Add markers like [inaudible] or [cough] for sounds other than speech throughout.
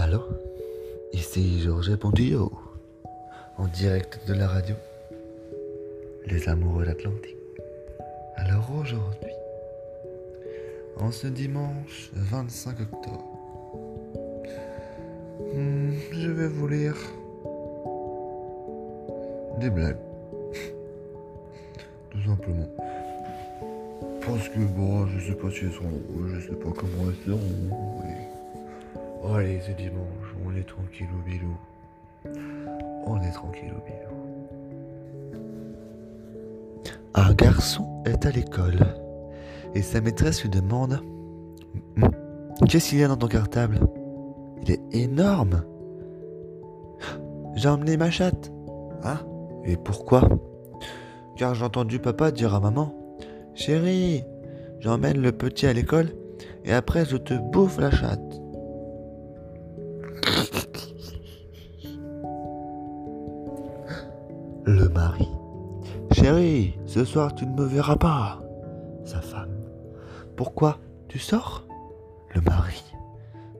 Allô? Ici Georges Bondillot, en direct de la radio. Les amoureux de l'Atlantique. Alors aujourd'hui, en ce dimanche 25 octobre, hmm, je vais vous lire des blagues. [laughs] Tout simplement. Parce que bon, je sais pas si elles sont je sais pas comment elles seront. Allez, c'est dimanche, on est tranquille au bilou. On est tranquille au bilou. Un garçon est à l'école et sa maîtresse lui demande hum, Qu'est-ce qu'il y a dans ton cartable? Il est énorme J'ai emmené ma chatte. Ah Et pourquoi? Car j'ai entendu papa dire à maman Chérie, j'emmène le petit à l'école et après je te bouffe la chatte. Le mari. Chérie, ce soir tu ne me verras pas. Sa femme. Pourquoi Tu sors? Le mari.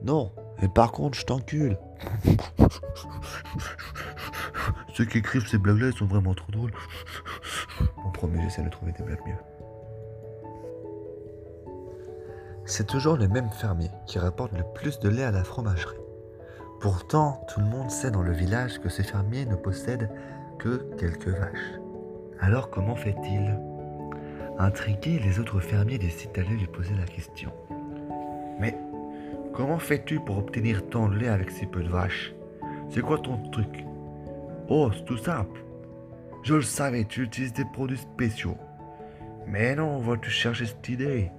Non, mais par contre je t'encule. [laughs] Ceux qui écrivent ces blagues-là, sont vraiment trop drôles. Mon premier, j'essaie de trouver des blagues mieux. C'est toujours le même fermier qui rapporte le plus de lait à la fromagerie. Pourtant, tout le monde sait dans le village que ce fermier ne possède que quelques vaches. Alors comment fait-il? Intrigués, les autres fermiers décident d'aller lui poser la question. Mais comment fais-tu pour obtenir tant de lait avec si peu de vaches? C'est quoi ton truc? Oh, c'est tout simple. Je le savais, tu utilises des produits spéciaux. Mais non, vas-tu chercher cette idée?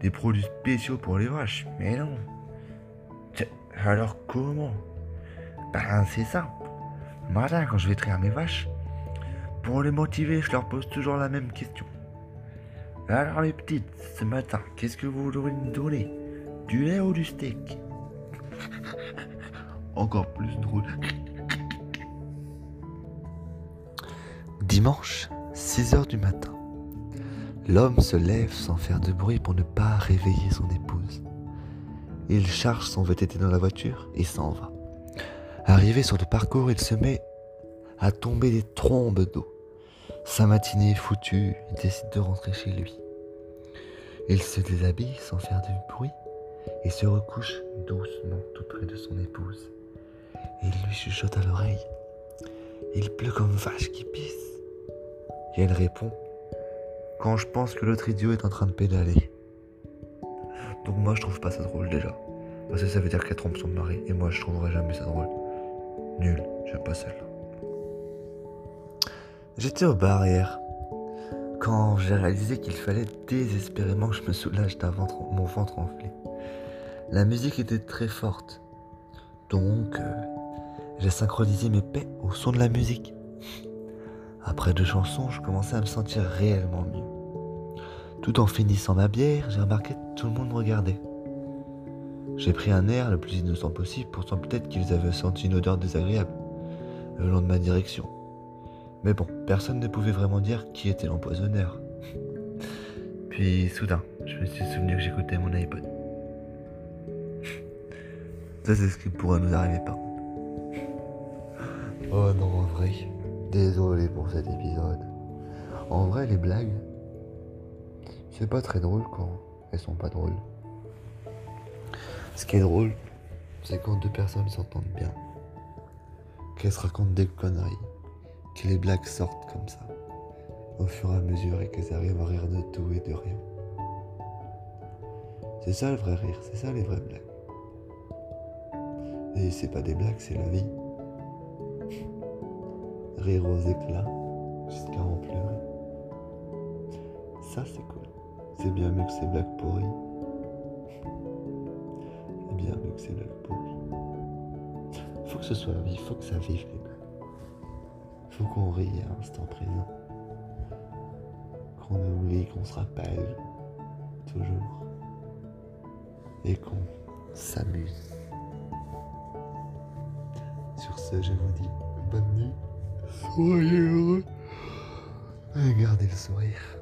Des produits spéciaux pour les vaches. Mais non. Alors comment? Ben c'est simple. Matin, quand je vais traire mes vaches, pour les motiver, je leur pose toujours la même question. Alors les petites, ce matin, qu'est-ce que vous voudriez me donner? Du lait ou du steak? [laughs] Encore plus drôle. Dimanche, 6 heures du matin. L'homme se lève sans faire de bruit pour ne pas réveiller son épouse. Il charge son VTT dans la voiture et s'en va. Arrivé sur le parcours, il se met à tomber des trombes d'eau. Sa matinée foutue, il décide de rentrer chez lui. Il se déshabille sans faire de bruit et se recouche doucement tout près de son épouse. il lui chuchote à l'oreille. Il pleut comme vache qui pisse. Et elle répond quand je pense que l'autre idiot est en train de pédaler. Donc moi je trouve pas ça drôle déjà. Parce que ça veut dire qu'elle trompe son mari et moi je trouverai jamais ça drôle. J'aime pas. J'étais au bar quand j'ai réalisé qu'il fallait désespérément que je me soulage d'un ventre, mon ventre enflé. La musique était très forte. Donc, euh, j'ai synchronisé mes paix au son de la musique. Après deux chansons, je commençais à me sentir réellement mieux. Tout en finissant ma bière, j'ai remarqué que tout le monde me regardait. J'ai pris un air le plus innocent possible, pourtant peut-être qu'ils avaient senti une odeur désagréable le long de ma direction. Mais bon, personne ne pouvait vraiment dire qui était l'empoisonneur. [laughs] Puis soudain, je me suis souvenu que j'écoutais mon iPod. Ça, c'est ce qui pourrait nous arriver contre. Oh non, en vrai, désolé pour cet épisode. En vrai, les blagues, c'est pas très drôle quand elles sont pas drôles. Ce qui est drôle, c'est quand deux personnes s'entendent bien, qu'elles se racontent des conneries, que les blagues sortent comme ça, au fur et à mesure et qu'elles arrivent à rire de tout et de rien. C'est ça le vrai rire, c'est ça les vraies blagues. Et c'est pas des blagues, c'est la vie. [laughs] Rire aux éclats jusqu'à en pleurer. Ça c'est cool. C'est bien mieux que ces blagues pourries. Bien que ces blagues pourries. Faut que ce soit vie, faut que ça vive les blagues. Faut qu'on rie à l'instant présent. Qu'on oublie, qu'on se rappelle toujours. Et qu'on s'amuse. Sur ce, je vous dis bonne nuit. Soyez heureux. Et gardez le sourire.